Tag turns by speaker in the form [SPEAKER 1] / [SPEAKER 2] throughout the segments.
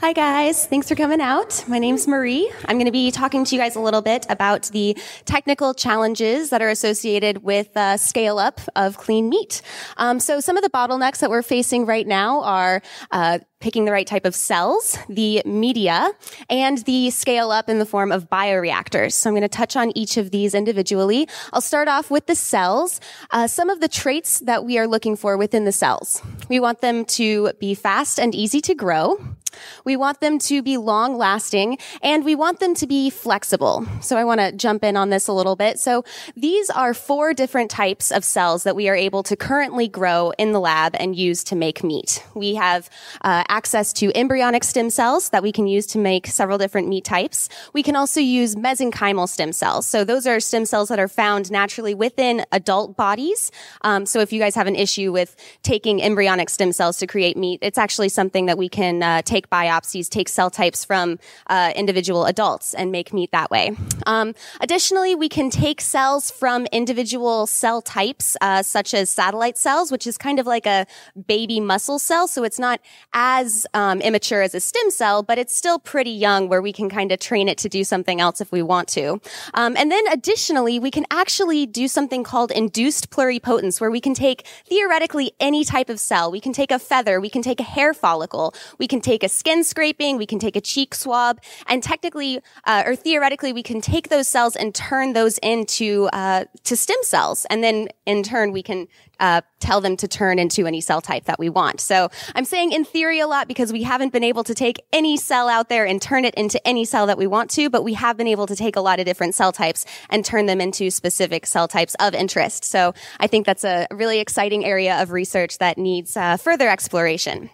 [SPEAKER 1] Hi, guys. Thanks for coming out. My name's Marie. I'm going to be talking to you guys a little bit about the technical challenges that are associated with uh, scale up of clean meat. Um, so, some of the bottlenecks that we're facing right now are uh, picking the right type of cells, the media, and the scale up in the form of bioreactors. So I'm going to touch on each of these individually. I'll start off with the cells. Uh, some of the traits that we are looking for within the cells. We want them to be fast and easy to grow. We want them to be long lasting and we want them to be flexible. So I want to jump in on this a little bit. So these are four different types of cells that we are able to currently grow in the lab and use to make meat. We have uh, access to embryonic stem cells that we can use to make several different meat types. We can also use mesenchymal stem cells. So those are stem cells that are found naturally within adult bodies. Um, so if you guys have an issue with taking embryonic stem cells to create meat, it's actually something that we can uh, take biopsies, take cell types from uh, individual adults and make meat that way. Um, additionally, we can take cells from individual cell types, uh, such as satellite cells, which is kind of like a baby muscle cell. So it's not as um, immature as a stem cell, but it's still pretty young where we can kind of train it to do something else if we want to. Um, and then additionally, we can actually do something called induced pluripotence, where we can take theoretically any type of cell. We can take a feather, we can take a hair follicle, we can take a skin scraping, we can take a cheek swab, and technically uh, or theoretically, we can take those cells and turn those into uh, to stem cells, and then in turn we can uh, tell them to turn into any cell type that we want. So I'm saying in theory a lot because we haven't been able to take any cell out there and turn it into any cell that we want to, but we have been able to take a lot of different cell types and turn them into specific cell types of interest. So I think that's a really exciting area of research that needs uh, further exploration.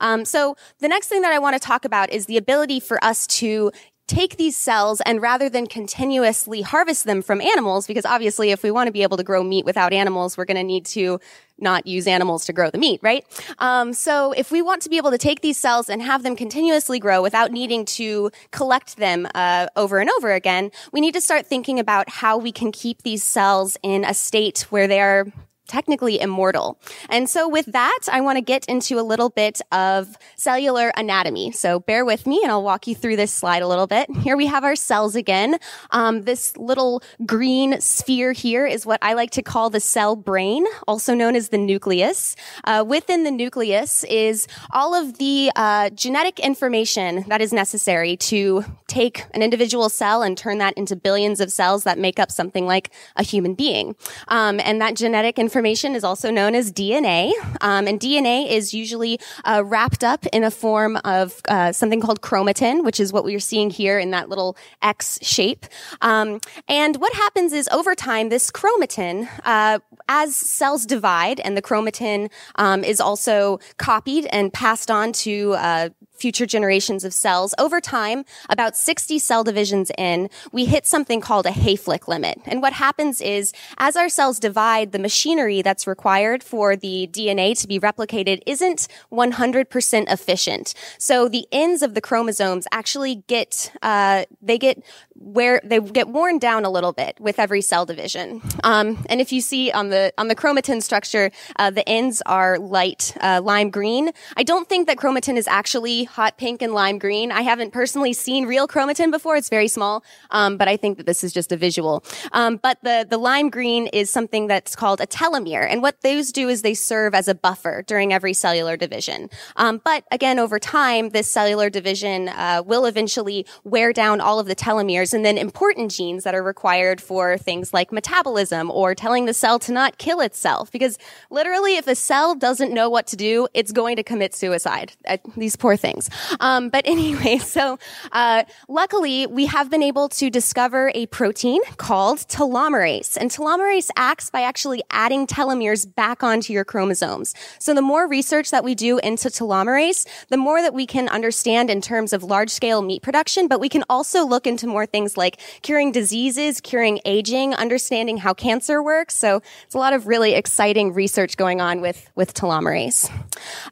[SPEAKER 1] Um, so the next thing that I want to talk about is the ability for us to take these cells and rather than continuously harvest them from animals, because obviously if we want to be able to grow meat without animals, we're going to need to not use animals to grow the meat, right? Um, so if we want to be able to take these cells and have them continuously grow without needing to collect them uh, over and over again, we need to start thinking about how we can keep these cells in a state where they are technically immortal. And so with that, I want to get into a little bit of cellular anatomy. So bear with me and I'll walk you through this slide a little bit. Here we have our cells again. Um, this little green sphere here is what I like to call the cell brain, also known as the nucleus. Uh, within the nucleus is all of the uh, genetic information that is necessary to take an individual cell and turn that into billions of cells that make up something like a human being. Um, and that genetic information information is also known as DNA, um, and DNA is usually uh, wrapped up in a form of uh, something called chromatin, which is what we're seeing here in that little X shape. Um, and what happens is over time, this chromatin, uh, as cells divide, and the chromatin um, is also copied and passed on to uh, future generations of cells. Over time, about 60 cell divisions in, we hit something called a Hayflick limit. And what happens is, as our cells divide, the machinery that's required for the DNA to be replicated isn't 100% efficient. So the ends of the chromosomes actually get, uh, they get where they get worn down a little bit with every cell division. Um, and if you see on the on the chromatin structure, uh, the ends are light uh, lime green. I don't think that chromatin is actually hot pink and lime green. I haven't personally seen real chromatin before; it's very small, um, but I think that this is just a visual. Um, but the the lime green is something that's called a telomere, and what those do is they serve as a buffer during every cellular division. Um, but again, over time, this cellular division uh, will eventually wear down all of the telomeres and then important genes that are required for things like metabolism or telling the cell to not kill itself. Because literally, if a cell doesn't know what to do, it's going to commit suicide. Uh, these poor things. Um, but anyway, so uh, luckily, we have been able to discover a protein called telomerase, and telomerase acts by actually adding telomeres back onto your chromosomes. So the more research that we do into telomerase, the more that we can understand in terms of large scale meat production, but we can also look into more things things like curing diseases, curing aging, understanding how cancer works. So it's a lot of really exciting research going on with, with telomerase.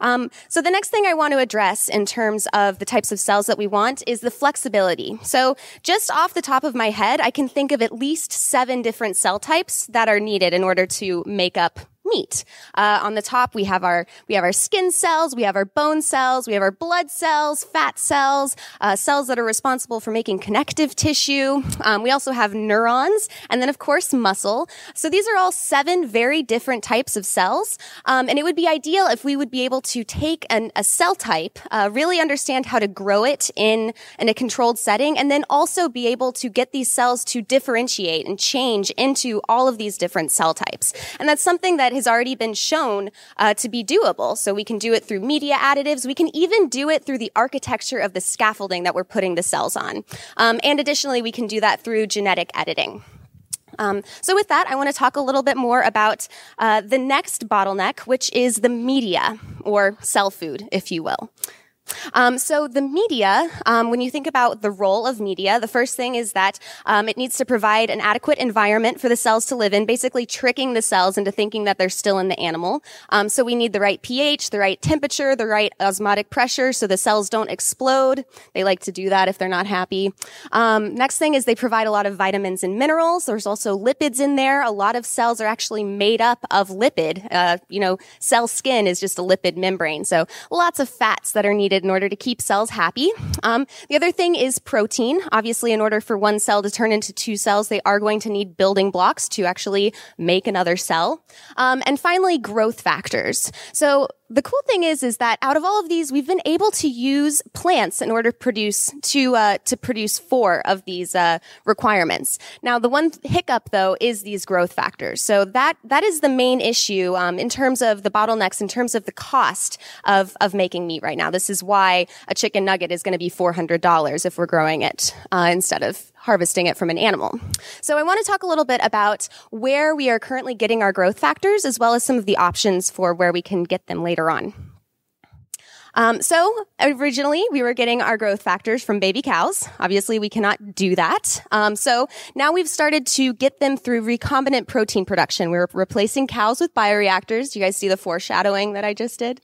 [SPEAKER 1] Um, so the next thing I want to address in terms of the types of cells that we want is the flexibility. So just off the top of my head, I can think of at least seven different cell types that are needed in order to make up meat. Uh, on the top, we have our we have our skin cells, we have our bone cells, we have our blood cells, fat cells, uh, cells that are responsible for making connective tissue. Um, we also have neurons, and then of course muscle. So these are all seven very different types of cells, um, and it would be ideal if we would be able to take an, a cell type, uh, really understand how to grow it in in a controlled setting, and then also be able to get these cells to differentiate and change into all of these different cell types. And that's something that has already been shown uh, to be doable. So we can do it through media additives. We can even do it through the architecture of the scaffolding that we're putting the cells on. Um, and additionally, we can do that through genetic editing. Um, so with that, I want to talk a little bit more about uh, the next bottleneck, which is the media or cell food, if you will. Um, so the media, um, when you think about the role of media, the first thing is that um, it needs to provide an adequate environment for the cells to live in, basically tricking the cells into thinking that they're still in the animal. Um, so we need the right pH, the right temperature, the right osmotic pressure, so the cells don't explode. They like to do that if they're not happy. Um, next thing is they provide a lot of vitamins and minerals. There's also lipids in there. A lot of cells are actually made up of lipid. Uh, you know, cell skin is just a lipid membrane, so lots of fats that are needed needed in order to keep cells happy. Um, the other thing is protein. Obviously, in order for one cell to turn into two cells, they are going to need building blocks to actually make another cell. Um, and finally, growth factors. So the cool thing is, is that out of all of these, we've been able to use plants in order to produce to uh, to produce four of these uh, requirements. Now, the one hiccup though is these growth factors. So that that is the main issue um, in terms of the bottlenecks, in terms of the cost of of making meat right now. This is why a chicken nugget is going to be four hundred dollars if we're growing it uh, instead of harvesting it from an animal. So I want to talk a little bit about where we are currently getting our growth factors as well as some of the options for where we can get them later on. Um, so originally we were getting our growth factors from baby cows. Obviously we cannot do that. Um, so now we've started to get them through recombinant protein production. We're replacing cows with bioreactors. Do You guys see the foreshadowing that I just did?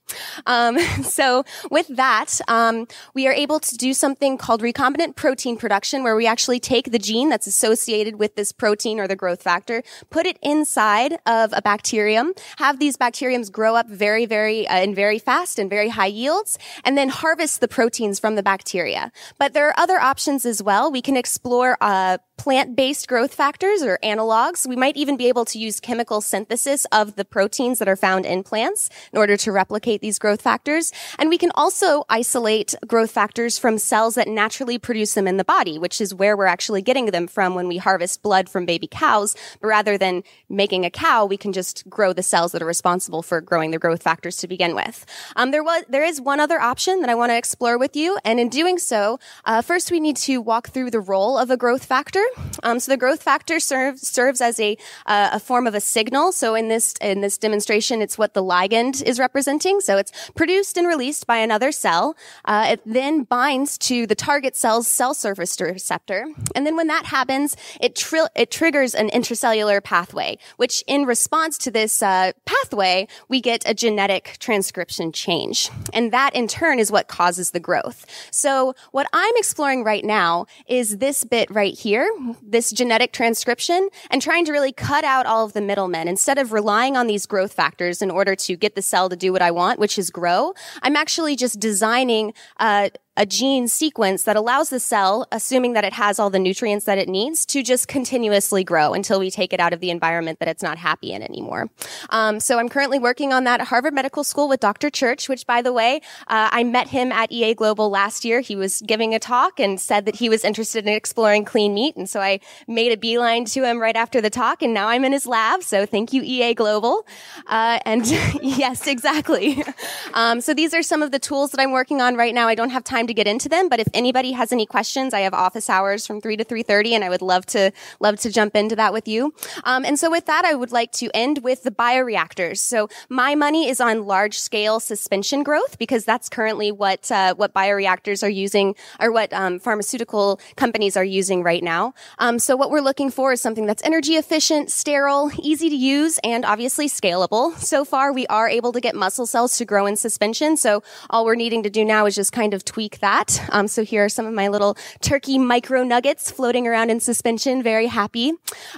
[SPEAKER 1] Um, so with that, um, we are able to do something called recombinant protein production where we actually take the gene that's associated with this protein or the growth factor, put it inside of a bacterium, have these bacteriums grow up very, very, uh, and very fast and very high yield and then harvest the proteins from the bacteria. But there are other options as well. We can explore uh, plant-based growth factors or analogs. We might even be able to use chemical synthesis of the proteins that are found in plants in order to replicate these growth factors. And we can also isolate growth factors from cells that naturally produce them in the body, which is where we're actually getting them from when we harvest blood from baby cows. But rather than making a cow, we can just grow the cells that are responsible for growing the growth factors to begin with. Um, there was, there is one other option that I want to explore with you. And in doing so, uh, first we need to walk through the role of a growth factor. Um, so the growth factor serves serves as a uh, a form of a signal. So in this in this demonstration, it's what the ligand is representing. So it's produced and released by another cell. Uh, it then binds to the target cell's cell surface receptor, and then when that happens, it tri- it triggers an intracellular pathway, which in response to this uh, pathway, we get a genetic transcription change, and that in turn is what causes the growth. So what I'm exploring right now is this bit right here, this genetic transcription and trying to really cut out all of the middlemen. Instead of relying on these growth factors in order to get the cell to do what I want, which is grow, I'm actually just designing uh, a gene sequence that allows the cell, assuming that it has all the nutrients that it needs, to just continuously grow until we take it out of the environment that it's not happy in anymore. Um, so I'm currently working on that at Harvard Medical School with Dr. Church, which, by the way, uh, I met him at EA Global last year. He was giving a talk and said that he was interested in exploring clean meat, and so I made a beeline to him right after the talk, and now I'm in his lab. So thank you, EA Global. Uh, and yes, exactly. Um, so these are some of the tools that I'm working on right now. I don't have time time to get into them, but if anybody has any questions, I have office hours from 3 to 3.30 and I would love to, love to jump into that with you. Um, and so with that, I would like to end with the bioreactors. So my money is on large scale suspension growth because that's currently what, uh, what bioreactors are using or what, um, pharmaceutical companies are using right now. Um, so what we're looking for is something that's energy efficient, sterile, easy to use, and obviously scalable. So far, we are able to get muscle cells to grow in suspension. So all we're needing to do now is just kind of tweak that. Um, so here are some of my little turkey micro nuggets floating around in suspension. Very happy.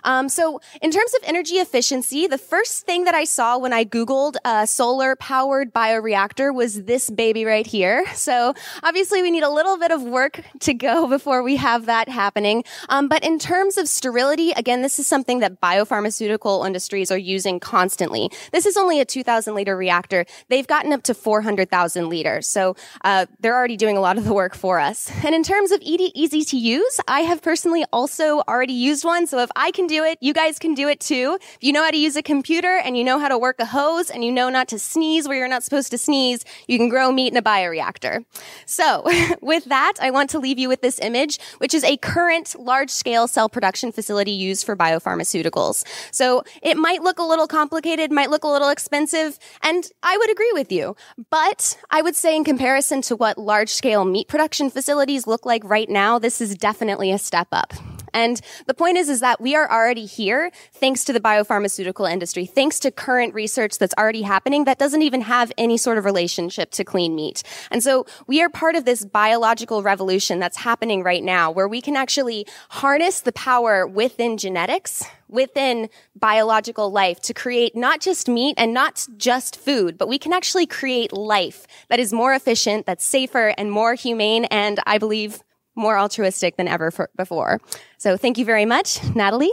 [SPEAKER 1] Um, so in terms of energy efficiency, the first thing that I saw when I Googled a solar powered bioreactor was this baby right here. So obviously we need a little bit of work to go before we have that happening. Um, but in terms of sterility, again, this is something that biopharmaceutical industries are using constantly. This is only a 2000 liter reactor. They've gotten up to 400,000 liters. So uh, they're already doing a lot of the work for us. And in terms of easy to use, I have personally also already used one. So if I can do it, you guys can do it too. If you know how to use a computer and you know how to work a hose and you know not to sneeze where you're not supposed to sneeze, you can grow meat in a bioreactor. So with that, I want to leave you with this image, which is a current large scale cell production facility used for biopharmaceuticals. So it might look a little complicated, might look a little expensive, and I would agree with you. But I would say in comparison to what large scale meat production facilities look like right now, this is definitely a step up. And the point is, is that we are already here thanks to the biopharmaceutical industry, thanks to current research that's already happening that doesn't even have any sort of relationship to clean meat. And so we are part of this biological revolution that's happening right now where we can actually harness the power within genetics, within biological life to create not just meat and not just food, but we can actually create life that is more efficient, that's safer and more humane and I believe more altruistic than ever for, before. So thank you very much, Natalie.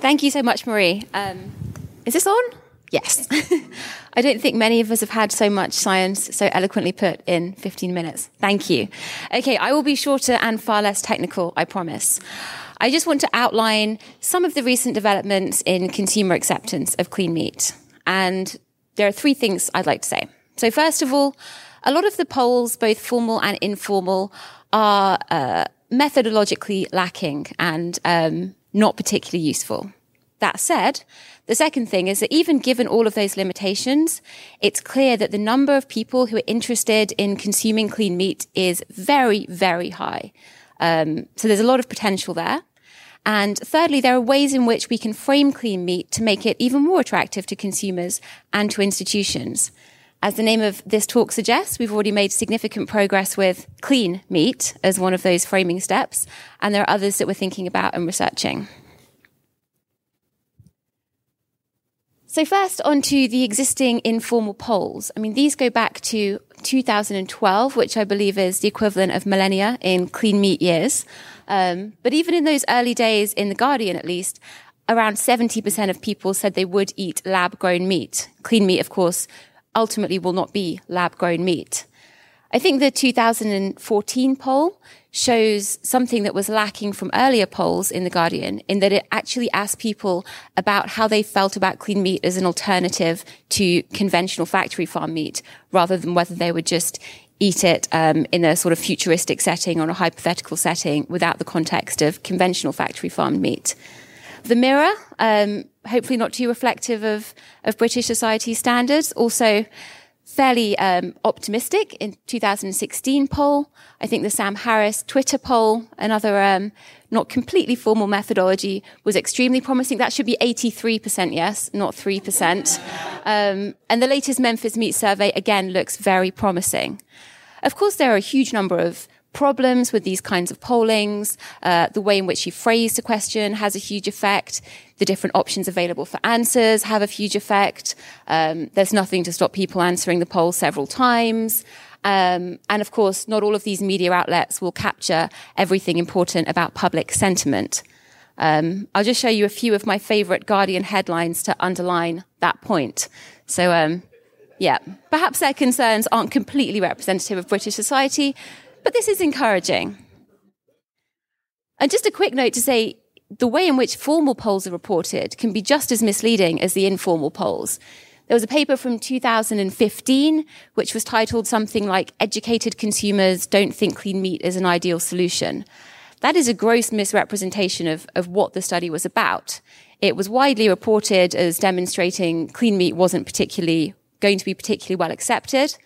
[SPEAKER 2] Thank you so much, Marie. Um, is this on? Yes. I don't think many of us have had so much science so eloquently put in 15 minutes. Thank you. Okay, I will be shorter and far less technical, I promise. I just want to outline some of the recent developments in consumer acceptance of clean meat. And there are three things I'd like to say. So first of all, a lot of the polls, both formal and informal, are uh, methodologically lacking and um, not particularly useful. That said, the second thing is that even given all of those limitations, it's clear that the number of people who are interested in consuming clean meat is very, very high. Um, so there's a lot of potential there. And thirdly, there are ways in which we can frame clean meat to make it even more attractive to consumers and to institutions. As the name of this talk suggests, we've already made significant progress with clean meat as one of those framing steps, and there are others that we're thinking about and researching. So first onto the existing informal polls. I mean, these go back to 2012, which I believe is the equivalent of millennia in clean meat years. Um, but even in those early days, in The Guardian at least, around 70% of people said they would eat lab grown meat. Clean meat, of course, ultimately will not be lab grown meat. I think the 2014 poll shows something that was lacking from earlier polls in The Guardian in that it actually asked people about how they felt about clean meat as an alternative to conventional factory farm meat rather than whether they would just eat it um, in a sort of futuristic setting or a hypothetical setting without the context of conventional factory farmed meat. The Mirror, um, hopefully not too reflective of, of British society standards, also fairly um, optimistic in 2016 poll. I think the Sam Harris Twitter poll, another um, not completely formal methodology, was extremely promising. That should be 83% yes, not 3%. Um, and the latest Memphis Meat Survey again looks very promising. Of course, there are a huge number of problems with these kinds of pollings. Uh, the way in which you phrase the question has a huge effect. The different options available for answers have a huge effect. Um, there's nothing to stop people answering the poll several times. Um, and of course, not all of these media outlets will capture everything important about public sentiment. Um, I'll just show you a few of my favorite Guardian headlines to underline that point. So, um, yeah, perhaps their concerns aren't completely representative of British society, but this is encouraging. And just a quick note to say the way in which formal polls are reported can be just as misleading as the informal polls. There was a paper from 2015 which was titled something like Educated Consumers Don't Think Clean Meat is an Ideal Solution. That is a gross misrepresentation of, of what the study was about. It was widely reported as demonstrating clean meat wasn't particularly going to be particularly well accepted.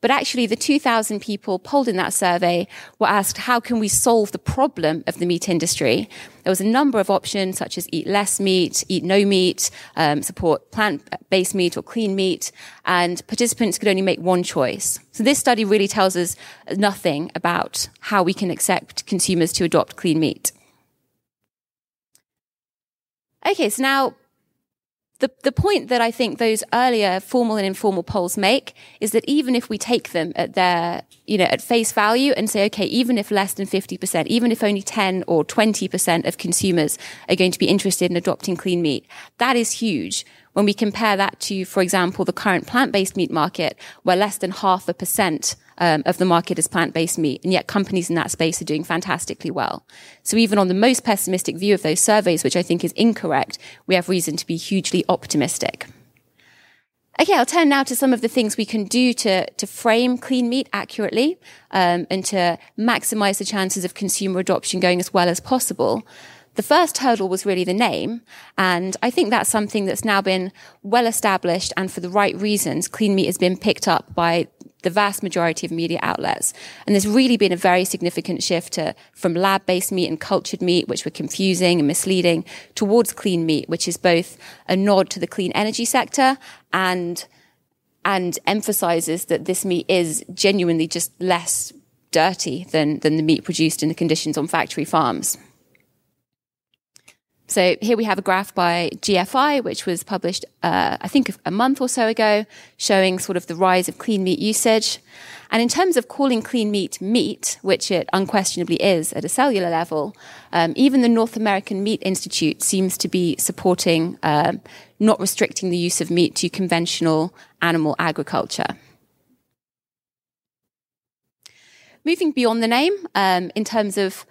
[SPEAKER 2] But actually, the 2,000 people polled in that survey were asked, how can we solve the problem of the meat industry? There was a number of options, such as eat less meat, eat no meat, um, support plant-based meat or clean meat, and participants could only make one choice. So this study really tells us nothing about how we can accept consumers to adopt clean meat. Okay, so now the, the point that I think those earlier formal and informal polls make is that even if we take them at their, you know, at face value and say, okay, even if less than 50%, even if only 10 or 20% of consumers are going to be interested in adopting clean meat, that is huge. When we compare that to, for example, the current plant-based meat market, where less than half a percent um, of the market is plant-based meat, and yet companies in that space are doing fantastically well. So even on the most pessimistic view of those surveys, which I think is incorrect, we have reason to be hugely optimistic. Okay, I'll turn now to some of the things we can do to, to frame clean meat accurately um, and to maximize the chances of consumer adoption going as well as possible. The first hurdle was really the name. And I think that's something that's now been well established and for the right reasons. Clean meat has been picked up by the vast majority of media outlets. And there's really been a very significant shift to, from lab-based meat and cultured meat, which were confusing and misleading, towards clean meat, which is both a nod to the clean energy sector and and emphasizes that this meat is genuinely just less dirty than, than the meat produced in the conditions on factory farms. So here we have a graph by GFI, which was published, uh, I think, a month or so ago, showing sort of the rise of clean meat usage. And in terms of calling clean meat meat, which it unquestionably is at a cellular level, um, even the North American Meat Institute seems to be supporting um, not restricting the use of meat to conventional animal agriculture. Moving beyond the name, um, in terms of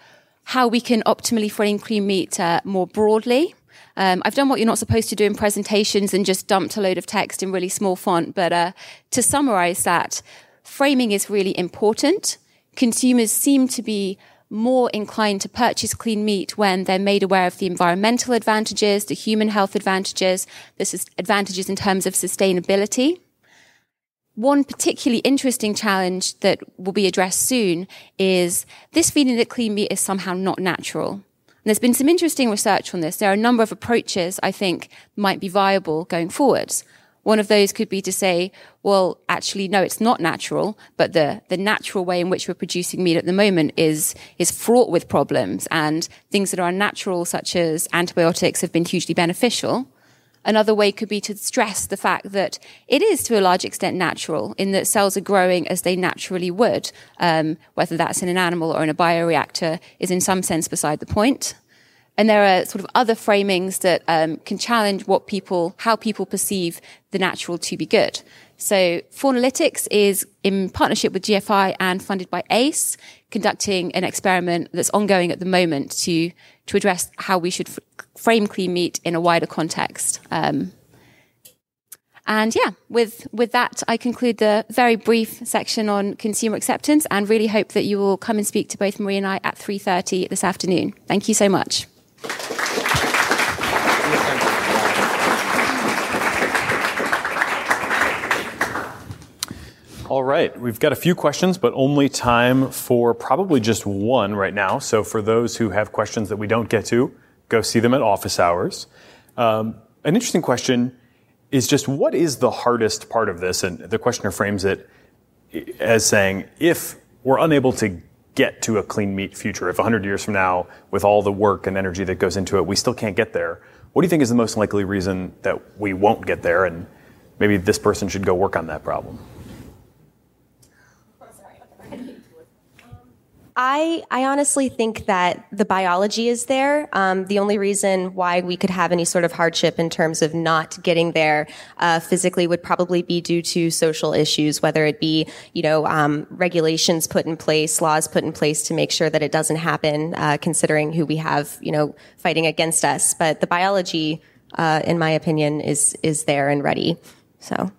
[SPEAKER 2] how we can optimally frame clean meat uh, more broadly. Um, I've done what you're not supposed to do in presentations and just dumped a load of text in really small font. But uh, to summarize that, framing is really important. Consumers seem to be more inclined to purchase clean meat when they're made aware of the environmental advantages, the human health advantages, the advantages in terms of sustainability. One particularly interesting challenge that will be addressed soon is this feeling that clean meat is somehow not natural. And there's been some interesting research on this. There are a number of approaches I think might be viable going forwards. One of those could be to say, well, actually, no, it's not natural, but the, the natural way in which we're producing meat at the moment is, is fraught with problems and things that are unnatural, such as antibiotics, have been hugely beneficial. Another way could be to stress the fact that it is to a large extent natural in that cells are growing as they naturally would. Um, whether that's in an animal or in a bioreactor is in some sense beside the point. And there are sort of other framings that um, can challenge what people, how people perceive the natural to be good. So Faunalytics is in partnership with GFI and funded by ACE, conducting an experiment that's ongoing at the moment to to address how we should f- frame clean meat in a wider context. Um, and yeah, with with that, I conclude the very brief section on consumer acceptance, and really hope that you will come and speak to both Marie and I at three thirty this afternoon. Thank you so much.
[SPEAKER 3] All right, we've got a few questions, but only time for probably just one right now. So for those who have questions that we don't get to, go see them at office hours. Um, an interesting question is just what is the hardest part of this? And the questioner frames it as saying, if we're unable to get to a clean meat future, if 100 years from now, with all the work and energy that goes into it, we still can't get there, what do you think is the most likely reason that we won't get there? And maybe this person should go work on that problem.
[SPEAKER 1] I, I honestly think that the biology is there. Um, the only reason why we could have any sort of hardship in terms of not getting there uh, physically would probably be due to social issues, whether it be you know um, regulations put in place, laws put in place to make sure that it doesn't happen, uh, considering who we have you know fighting against us. But the biology, uh, in my opinion, is is there and ready. So,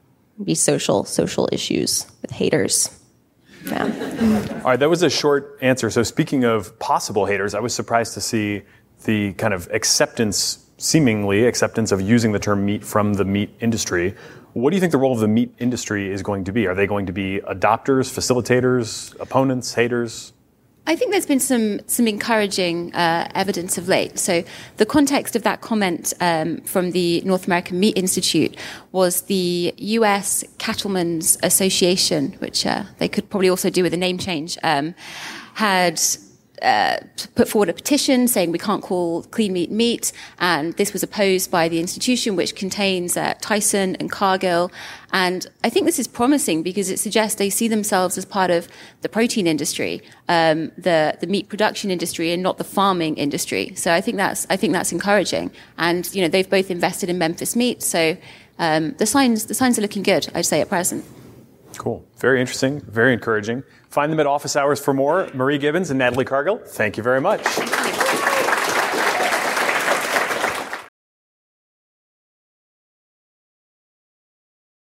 [SPEAKER 1] be social social issues with haters.
[SPEAKER 3] All right, that was a short answer. So, speaking of possible haters, I was surprised to see the kind of acceptance, seemingly acceptance of using the term meat from the meat industry. What do you think the role of the meat industry is going to be? Are they going to be adopters, facilitators, opponents, haters?
[SPEAKER 2] I think there's been some some encouraging uh, evidence of late. So the context of that comment um, from the North American Meat Institute was the U.S. Cattlemen's Association, which uh, they could probably also do with a name change, um, had uh, put forward a petition saying we can't call clean meat meat, and this was opposed by the institution, which contains uh, Tyson and Cargill. And I think this is promising because it suggests they see themselves as part of the protein industry, um, the the meat production industry, and not the farming industry. So I think that's I think that's encouraging. And you know they've both invested in Memphis Meat, so um, the signs the signs are looking good. I'd say at present.
[SPEAKER 3] Cool. Very interesting. Very encouraging. Find them at office hours for more. Marie Gibbons and Natalie Cargill, thank you very much.